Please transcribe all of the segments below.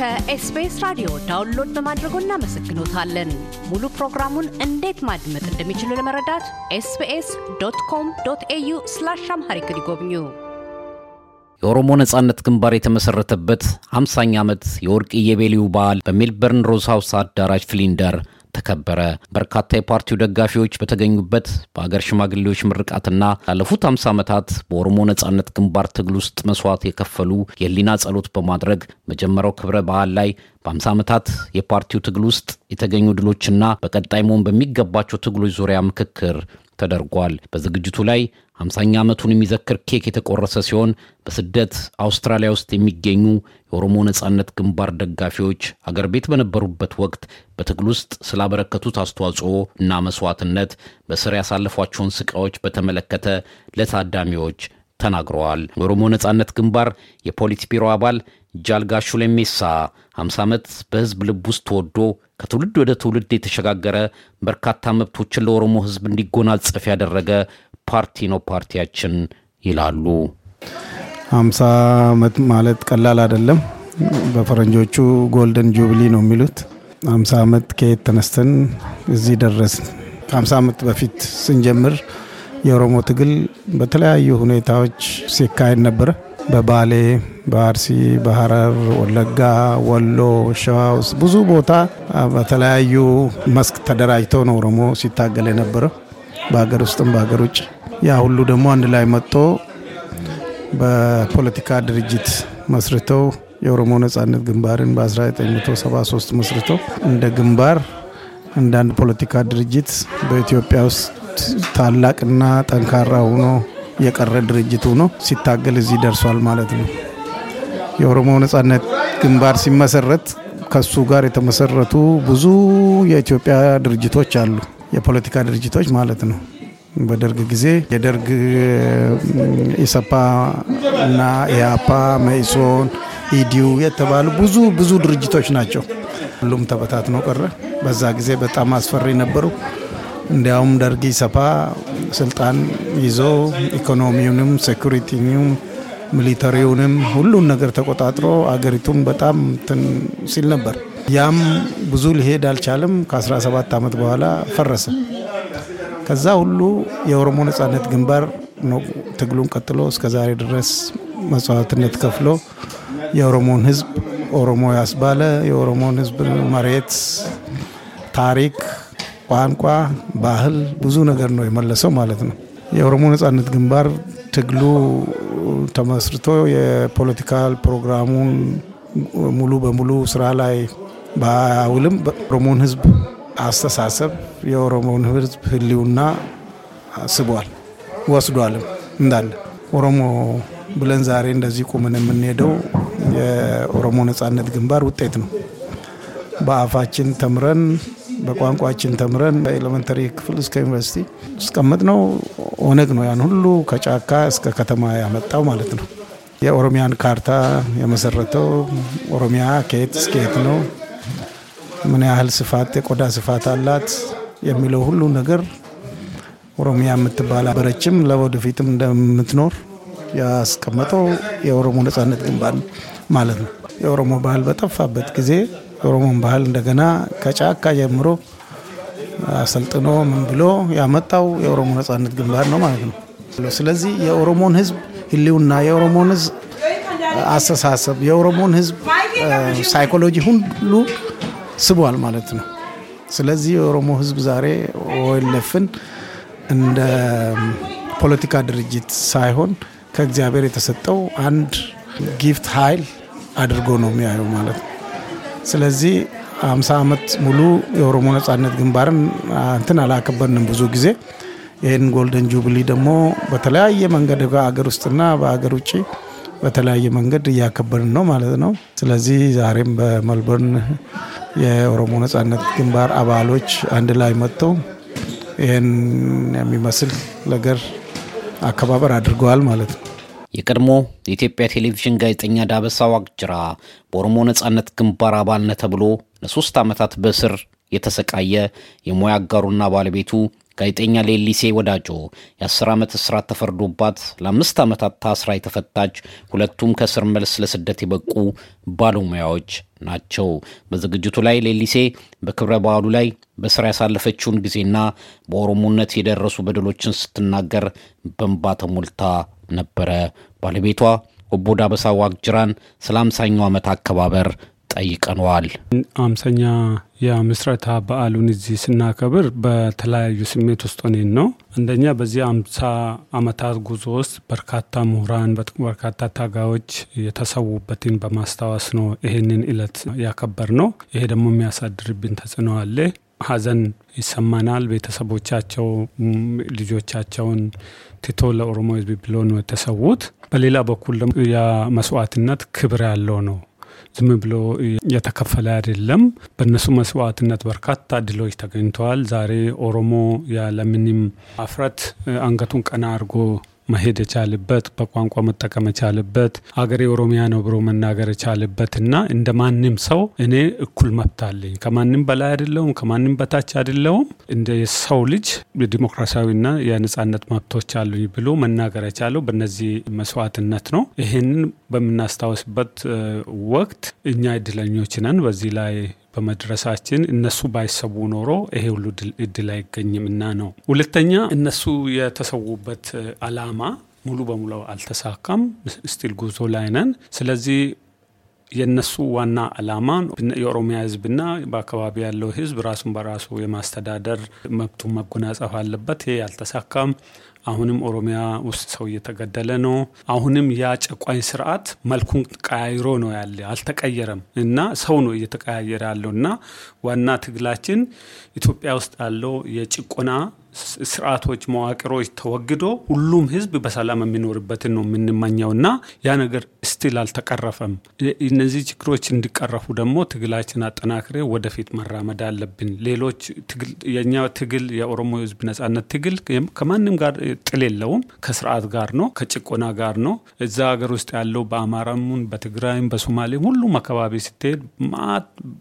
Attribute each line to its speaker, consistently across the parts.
Speaker 1: ከ SBS ራዲዮ download በማድረጎ እናመሰግኖታለን። ሙሉ ፕሮግራሙን እንዴት ማድመጥ እንደሚችሉ ለመረዳት SBS dot com dot au slash Amharic ይጎብኙ።
Speaker 2: የኦሮሞ ነጻነት ግንባር የተመሠረተበት 50ኛ ዓመት የወርቅ ኢዮቤልዩ በዓል በሜልበርን ሮዝ ሃውስ አዳራሽ ፍሊንደር ተከበረ። በርካታ የፓርቲው ደጋፊዎች በተገኙበት በአገር ሽማግሌዎች ምርቃትና ላለፉት 50 ዓመታት በኦሮሞ ነጻነት ግንባር ትግል ውስጥ መስዋዕት የከፈሉ የህሊና ጸሎት በማድረግ መጀመሪያው ክብረ በዓል ላይ በ50 ዓመታት የፓርቲው ትግል ውስጥ የተገኙ ድሎችና በቀጣይ መሆን በሚገባቸው ትግሎች ዙሪያ ምክክር ተደርጓል። በዝግጅቱ ላይ 50ኛ ዓመቱን የሚዘክር ኬክ የተቆረሰ ሲሆን በስደት አውስትራሊያ ውስጥ የሚገኙ የኦሮሞ ነጻነት ግንባር ደጋፊዎች አገር ቤት በነበሩበት ወቅት በትግል ውስጥ ስላበረከቱት አስተዋጽኦ እና መስዋዕትነት በስር ያሳለፏቸውን ስቃዮች በተመለከተ ለታዳሚዎች ተናግረዋል። የኦሮሞ ነጻነት ግንባር የፖሊት ቢሮ አባል ጃልጋሹ ለሜሳ 50 ዓመት በህዝብ ልብ ውስጥ ተወዶ ከትውልድ ወደ ትውልድ የተሸጋገረ በርካታ መብቶችን ለኦሮሞ ህዝብ እንዲጎናጸፍ ያደረገ ፓርቲ ነው ፓርቲያችን ይላሉ።
Speaker 3: ሀምሳ ዓመት ማለት ቀላል አይደለም። በፈረንጆቹ ጎልደን ጁብሊ ነው የሚሉት። ሀምሳ ዓመት ከየት ተነስተን እዚህ ደረስን። ከሀምሳ ዓመት በፊት ስንጀምር የኦሮሞ ትግል በተለያዩ ሁኔታዎች ሲካሄድ ነበረ። በባሌ፣ በአርሲ፣ በሀረር፣ ወለጋ፣ ወሎ፣ ሸዋ ውስጥ ብዙ ቦታ በተለያዩ መስክ ተደራጅቶ ነው ኦሮሞ ሲታገል የነበረው በሀገር ውስጥም በሀገር ውጭ። ያ ሁሉ ደግሞ አንድ ላይ መጥቶ በፖለቲካ ድርጅት መስርተው የኦሮሞ ነጻነት ግንባርን በ1973 መስርተው እንደ ግንባር እንደ አንድ ፖለቲካ ድርጅት በኢትዮጵያ ውስጥ ታላቅና ጠንካራ ሆኖ የቀረ ድርጅት ሆኖ ሲታገል እዚህ ደርሷል ማለት ነው። የኦሮሞ ነጻነት ግንባር ሲመሰረት ከሱ ጋር የተመሰረቱ ብዙ የኢትዮጵያ ድርጅቶች አሉ፣ የፖለቲካ ድርጅቶች ማለት ነው። በደርግ ጊዜ የደርግ ኢሰፓ እና ኢያፓ፣ መኢሶን፣ ኢዲዩ የተባሉ ብዙ ብዙ ድርጅቶች ናቸው። ሁሉም ተበታትኖ ቀረ። በዛ ጊዜ በጣም አስፈሪ ነበሩ። እንዲያውም ደርግ ኢሰፓ ስልጣን ይዞ ኢኮኖሚውንም security ውንም military ውንም ሁሉን ነገር ተቆጣጥሮ አገሪቱን በጣም እንትን ሲል ነበር። ያም ብዙ ሊሄድ አልቻለም። ከ17 ዓመት በኋላ ፈረሰ። ከዛ ሁሉ የኦሮሞ ነጻነት ግንባር ትግሉን ቀጥሎ እስከ ዛሬ ድረስ መስዋዕትነት ከፍሎ የኦሮሞን ሕዝብ ኦሮሞ ያስባለ የኦሮሞን ሕዝብ መሬት፣ ታሪክ፣ ቋንቋ፣ ባህል ብዙ ነገር ነው የመለሰው ማለት ነው። የኦሮሞ ነጻነት ግንባር ትግሉ ተመስርቶ የፖለቲካል ፕሮግራሙን ሙሉ በሙሉ ስራ ላይ ባያውልም ኦሮሞን ሕዝብ አስተሳሰብ የኦሮሞን ህዝብ ህልውና ስቧል ወስዷልም እንዳለ ኦሮሞ ብለን ዛሬ እንደዚህ ቁምን የምንሄደው የኦሮሞ ነጻነት ግንባር ውጤት ነው። በአፋችን ተምረን በቋንቋችን ተምረን በኤሌመንተሪ ክፍል እስከ ዩኒቨርሲቲ እስቀመጥ ነው ኦነግ ነው ያን ሁሉ ከጫካ እስከ ከተማ ያመጣው ማለት ነው። የኦሮሚያን ካርታ የመሰረተው ኦሮሚያ ከየት እስከ ነው ምን ያህል ስፋት የቆዳ ስፋት አላት የሚለው ሁሉ ነገር ኦሮሚያ የምትባል አበረችም ለወደፊትም እንደምትኖር ያስቀመጠው የኦሮሞ ነጻነት ግንባር ማለት ነው። የኦሮሞ ባህል በጠፋበት ጊዜ የኦሮሞን ባህል እንደገና ከጫካ ጀምሮ አሰልጥኖ ምን ብሎ ያመጣው የኦሮሞ ነጻነት ግንባር ነው ማለት ነው። ስለዚህ የኦሮሞን ህዝብ ህልውና፣ የኦሮሞን ህዝብ አስተሳሰብ፣ የኦሮሞን ህዝብ ሳይኮሎጂ ሁሉ ስቧል ማለት ነው። ስለዚህ የኦሮሞ ህዝብ ዛሬ OLF ን እንደ ፖለቲካ ድርጅት ሳይሆን ከእግዚአብሔር የተሰጠው አንድ gift ኃይል አድርጎ ነው የሚያየው ማለት ነው። ስለዚህ አምሳ ዓመት ሙሉ የኦሮሞ ነጻነት ግንባርን እንትን አላከበርንም ብዙ ጊዜ። ይህን golden jubilee ደግሞ በተለያየ መንገድ በአገር ውስጥና በአገር ውጭ በተለያየ መንገድ እያከበርን ነው ማለት ነው። ስለዚህ ዛሬም በሜልበርን የኦሮሞ ነጻነት ግንባር አባሎች አንድ ላይ መጥተው ይህን የሚመስል ነገር አከባበር አድርገዋል ማለት ነው።
Speaker 2: የቀድሞ የኢትዮጵያ ቴሌቪዥን ጋዜጠኛ ዳበሳ ዋቅጅራ በኦሮሞ ነጻነት ግንባር አባልነት ተብሎ ለሶስት ዓመታት በእስር የተሰቃየ የሙያ አጋሩና ባለቤቱ ጋዜጠኛ ሌሊሴ ወዳጆ የአስር ዓመት እስራት ተፈርዶባት ለአምስት ዓመታት ታስራ የተፈታች ሁለቱም ከእስር መልስ ለስደት የበቁ ባለሙያዎች ናቸው። በዝግጅቱ ላይ ሌሊሴ በክብረ በዓሉ ላይ በስራ ያሳለፈችውን ጊዜና በኦሮሞነት የደረሱ በደሎችን ስትናገር በእንባ ተሞልታ ነበረ። ባለቤቷ ኦቦ ዳበሳ ዋቅጅራን ስለ አምሳኛው ዓመት አከባበር ጠይቀነዋል።
Speaker 4: አምሰኛ የምስረታ በዓሉን እዚህ ስናከብር በተለያዩ ስሜት ውስጥ ሆኔን ነው። አንደኛ በዚህ አምሳ ዓመታት ጉዞ ውስጥ በርካታ ምሁራን፣ በርካታ ታጋዮች የተሰዉበትን በማስታወስ ነው ይሄንን እለት ያከበር ነው። ይሄ ደግሞ የሚያሳድርብን ተጽዕኖ አለ። ሐዘን ይሰማናል። ቤተሰቦቻቸው ልጆቻቸውን ትቶ ለኦሮሞ ሕዝብ ብሎ ነው የተሰዉት። በሌላ በኩል ደግሞ የመስዋዕትነት ክብር ያለው ነው። ዝም ብሎ የተከፈለ አይደለም። በእነሱ መስዋዕትነት በርካታ ድሎች ተገኝተዋል። ዛሬ ኦሮሞ ያለምንም አፍረት አንገቱን ቀና አድርጎ መሄድ የቻለበት በቋንቋ መጠቀም የቻለበት ሀገሬ ኦሮሚያ ነው ብሎ መናገር የቻለበት እና እንደ ማንም ሰው እኔ እኩል መብት አለኝ፣ ከማንም በላይ አይደለውም፣ ከማንም በታች አይደለውም፣ እንደ ሰው ልጅ የዲሞክራሲያዊና የነጻነት መብቶች አሉኝ ብሎ መናገር የቻለው በነዚህ መስዋዕትነት ነው። ይህንን በምናስታውስበት ወቅት እኛ እድለኞች ነን። በዚህ ላይ በመድረሳችን እነሱ ባይሰዉ ኖሮ ይሄ ሁሉ እድል አይገኝም እና ነው። ሁለተኛ እነሱ የተሰዉበት አላማ ሙሉ በሙሉ አልተሳካም። still ጉዞ ላይ ነን። ስለዚህ የነሱ ዋና አላማ የኦሮሚያ ሕዝብና በአካባቢ ያለው ሕዝብ ራሱን በራሱ የማስተዳደር መብቱን መጎናጸፍ አለበት። ይሄ አልተሳካም። አሁንም ኦሮሚያ ውስጥ ሰው እየተገደለ ነው። አሁንም ያ ጨቋኝ ስርዓት መልኩን ቀያይሮ ነው ያለ፣ አልተቀየረም እና ሰው ነው እየተቀያየረ ያለው እና ዋና ትግላችን ኢትዮጵያ ውስጥ ያለው የጭቆና ስርዓቶች፣ መዋቅሮች ተወግዶ ሁሉም ህዝብ በሰላም የሚኖርበትን ነው የምንመኘው እና ያ ነገር still አልተቀረፈም። እነዚህ ችግሮች እንዲቀረፉ ደግሞ ትግላችን አጠናክሬ ወደፊት መራመድ አለብን። ሌሎች የእኛ ትግል የኦሮሞ ህዝብ ነጻነት ትግል ከማንም ጋር ጥል የለውም። ከስርዓት ጋር ነው፣ ከጭቆና ጋር ነው። እዛ ሀገር ውስጥ ያለው በአማራም፣ በትግራይም፣ በሶማሌም ሁሉም አካባቢ ስትሄድ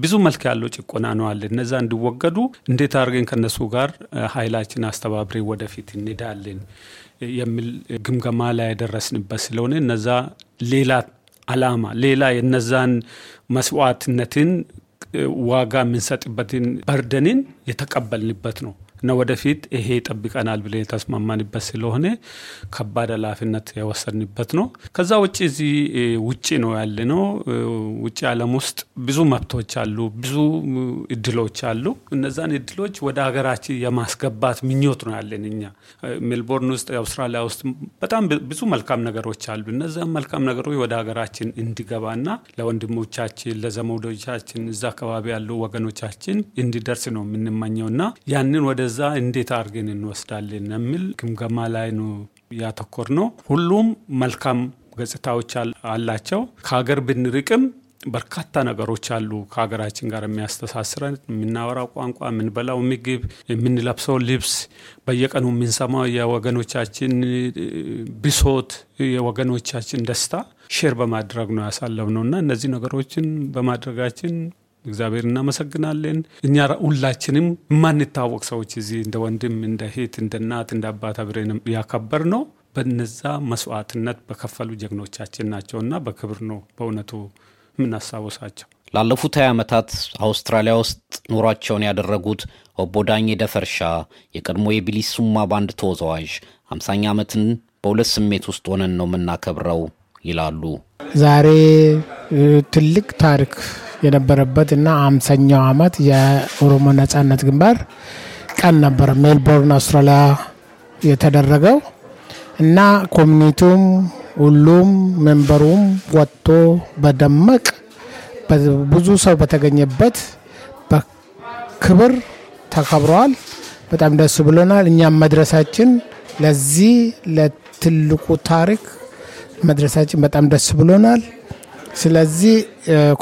Speaker 4: ብዙ መልክ ያለው ጭቆና ነው አለ። እነዛ እንዲወገዱ እንዴት አድርገን ከነሱ ጋር ኃይላችን አስተባብሬ ወደፊት እንሄዳለን የሚል ግምገማ ላይ የደረስንበት ስለሆነ እነዛ ሌላ አላማ ሌላ የነዛን መስዋዕትነትን ዋጋ የምንሰጥበትን በርደንን የተቀበልንበት ነው እና ወደፊት ይሄ ይጠብቀናል ብለን የተስማማንበት ስለሆነ ከባድ ኃላፊነት የወሰድንበት ነው። ከዛ ውጭ እዚህ ውጭ ነው ያለ ነው። ውጭ ዓለም ውስጥ ብዙ መብቶች አሉ፣ ብዙ እድሎች አሉ። እነዛን እድሎች ወደ ሀገራችን የማስገባት ምኞት ነው ያለን እኛ ሜልቦርን ውስጥ አውስትራሊያ ውስጥ በጣም ብዙ መልካም ነገሮች አሉ። እነዛን መልካም ነገሮች ወደ ሀገራችን እንዲገባና ለወንድሞቻችን፣ ለዘመዶቻችን እዛ አካባቢ ያሉ ወገኖቻችን እንዲደርስ ነው የምንመኘው እና ያንን ወደ ዛ እንዴት አድርገን እንወስዳለን የሚል ግምገማ ላይ ነው ያተኮር ነው። ሁሉም መልካም ገጽታዎች አላቸው። ከሀገር ብንርቅም በርካታ ነገሮች አሉ ከሀገራችን ጋር የሚያስተሳስረን። የምናወራው ቋንቋ፣ የምንበላው ምግብ፣ የምንለብሰው ልብስ፣ በየቀኑ የምንሰማው የወገኖቻችን ብሶት፣ የወገኖቻችን ደስታ share በማድረግ ነው ያሳለፍነው እና እነዚህ ነገሮችን በማድረጋችን እግዚአብሔር እናመሰግናለን። እኛ ሁላችንም የማንታወቅ ሰዎች እዚህ እንደ ወንድም፣ እንደ እህት፣ እንደ እናት፣ እንደ አባት አብረን ያከበርነው በነዛ መስዋዕትነት በከፈሉ ጀግኖቻችን ናቸውና በክብር ነው በእውነቱ የምናስታውሳቸው።
Speaker 2: ላለፉት 20 ዓመታት አውስትራሊያ ውስጥ ኑሯቸውን ያደረጉት ኦቦ ደፈርሻ የቀድሞ የቢሊሱማ ባንድ ተወዛዋዥ 50ኛ ዓመትን በሁለት ስሜት ውስጥ ሆነን ነው የምናከብረው ይላሉ።
Speaker 3: ዛሬ ትልቅ ታሪክ የነበረበት እና አምሳኛው ዓመት የኦሮሞ ነጻነት ግንባር ቀን ነበረ ሜልቦርን አውስትራሊያ የተደረገው እና community ውም ሁሉም member ኡም ወጥቶ በደመቅ ብዙ ሰው በተገኘበት በክብር ተከብረዋል። በጣም ደስ ብሎናል። እኛም መድረሳችን ለዚህ ለትልቁ ታሪክ መድረሳችን በጣም ደስ ብሎናል። ስለዚህ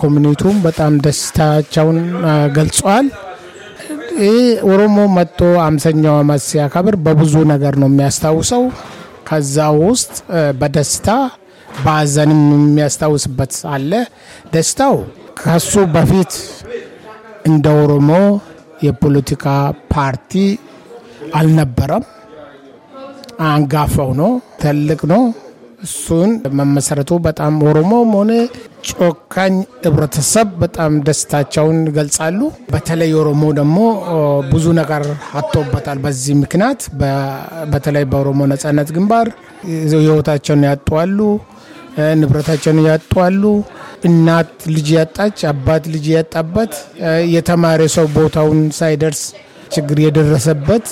Speaker 3: community ውም በጣም ደስታቸውን ገልጸዋል። ይህ ኦሮሞ መጥቶ አምሳኛው ዓመት ሲያከብር በብዙ ነገር ነው የሚያስታውሰው። ከዛ ውስጥ በደስታ በሀዘንም የሚያስታውስበት አለ። ደስታው ከሱ በፊት እንደ ኦሮሞ የፖለቲካ ፓርቲ
Speaker 5: አልነበረም። አንጋፋው ነው፣ ትልቅ ነው። እሱን መመሰረቱ በጣም ኦሮሞም ሆነ ጮካኝ ህብረተሰብ በጣም ደስታቸውን ይገልጻሉ። በተለይ ኦሮሞ ደግሞ ብዙ ነገር አጥቶበታል። በዚህ ምክንያት በተለይ በኦሮሞ ነጻነት ግንባር ህይወታቸውን ያጧሉ፣ ንብረታቸውን ያጧሉ። እናት ልጅ ያጣች፣ አባት ልጅ ያጣበት፣ የተማረ ሰው ቦታውን ሳይደርስ ችግር የደረሰበት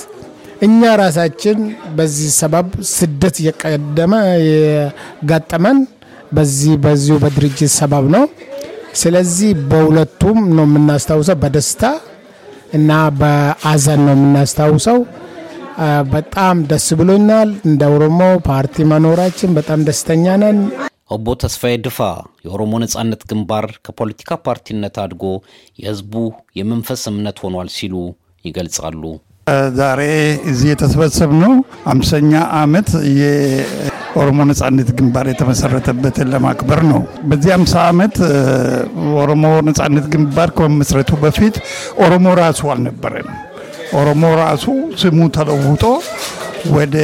Speaker 5: እኛ ራሳችን በዚህ ሰበብ ስደት እየቀደመ የጋጠመን በዚህ በዚሁ በድርጅት ሰበብ ነው። ስለዚህ በሁለቱም ነው የምናስታውሰው፣ በደስታ እና በአዘን ነው የምናስታውሰው። በጣም ደስ ብሎናል። እንደ ኦሮሞ ፓርቲ መኖራችን በጣም ደስተኛ ነን።
Speaker 2: ኦቦ ተስፋዬ ድፋ የኦሮሞ ነጻነት ግንባር ከፖለቲካ ፓርቲነት አድጎ የህዝቡ የመንፈስ እምነት ሆኗል ሲሉ ይገልጻሉ።
Speaker 6: ዛሬ እዚህ የተሰበሰብነው አምሳኛ ዓመት የኦሮሞ ነጻነት ግንባር የተመሰረተበትን ለማክበር ነው። በዚህ አምሳ ዓመት ኦሮሞ ነጻነት ግንባር ከመመስረቱ በፊት ኦሮሞ ራሱ አልነበረም። ኦሮሞ ራሱ ስሙ ተለውጦ ወደ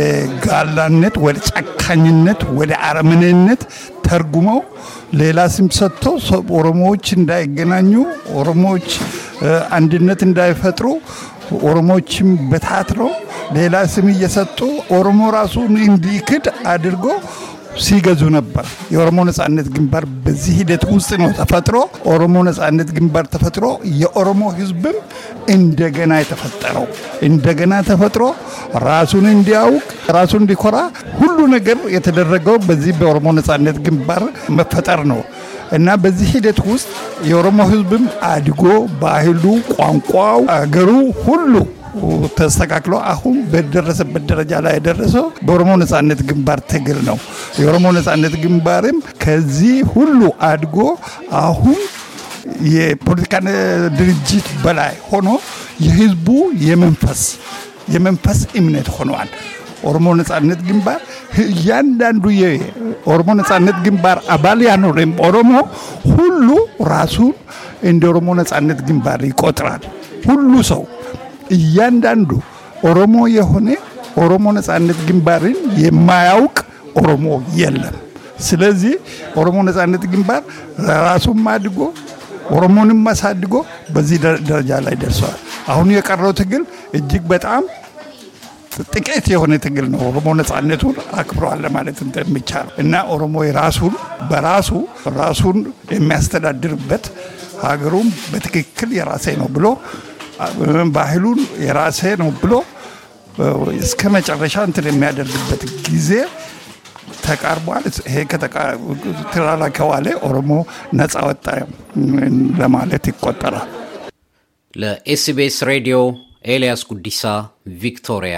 Speaker 6: ጋላነት፣ ወደ ጨካኝነት፣ ወደ አረመኔነት ተርጉመው ሌላ ስም ሰጥቶ ኦሮሞዎች እንዳይገናኙ፣ ኦሮሞዎች አንድነት እንዳይፈጥሩ ኦሮሞዎችም በታትነው ሌላ ስም እየሰጡ ኦሮሞ ራሱን እንዲክድ አድርጎ ሲገዙ ነበር። የኦሮሞ ነጻነት ግንባር በዚህ ሂደት ውስጥ ነው ተፈጥሮ ኦሮሞ ነጻነት ግንባር ተፈጥሮ የኦሮሞ ሕዝብም እንደገና የተፈጠረው እንደገና ተፈጥሮ ራሱን እንዲያውቅ ራሱን እንዲኮራ ሁሉ ነገር የተደረገው በዚህ በኦሮሞ ነጻነት ግንባር መፈጠር ነው እና በዚህ ሂደት ውስጥ የኦሮሞ ሕዝብም አድጎ ባህሉ፣ ቋንቋው፣ አገሩ ሁሉ ተስተካክሎ አሁን በደረሰበት ደረጃ ላይ የደረሰው በኦሮሞ ነጻነት ግንባር ትግል ነው። የኦሮሞ ነጻነት ግንባርም ከዚህ ሁሉ አድጎ አሁን የፖለቲካ ድርጅት በላይ ሆኖ የህዝቡ የመንፈስ የመንፈስ እምነት ሆነዋል። ኦሮሞ ነጻነት ግንባር እያንዳንዱ የኦሮሞ ነጻነት ግንባር አባል ያኖረም ኦሮሞ ሁሉ ራሱን እንደ ኦሮሞ ነጻነት ግንባር ይቆጥራል። ሁሉ ሰው እያንዳንዱ ኦሮሞ የሆነ ኦሮሞ ነጻነት ግንባርን የማያውቅ ኦሮሞ የለም። ስለዚህ ኦሮሞ ነጻነት ግንባር ራሱም አድጎ ኦሮሞንም አሳድጎ በዚህ ደረጃ ላይ ደርሰዋል። አሁን የቀረው ትግል እጅግ በጣም ጥቂት የሆነ ትግል ነው። ኦሮሞ ነጻነቱን አክብረዋል ለማለት እንደሚቻል እና ኦሮሞ የራሱን በራሱ ራሱን የሚያስተዳድርበት ሀገሩም በትክክል የራሴ ነው ብሎ ባህሉን የራሴ ነው ብሎ እስከ መጨረሻ እንትን የሚያደርግበት ጊዜ ተቃርቧል። ይሄ ተራራ ከዋለ ኦሮሞ ነጻ ወጣ ለማለት ይቆጠራል።
Speaker 2: ለኤስቢኤስ ሬዲዮ ኤልያስ ጉዲሳ ቪክቶሪያ።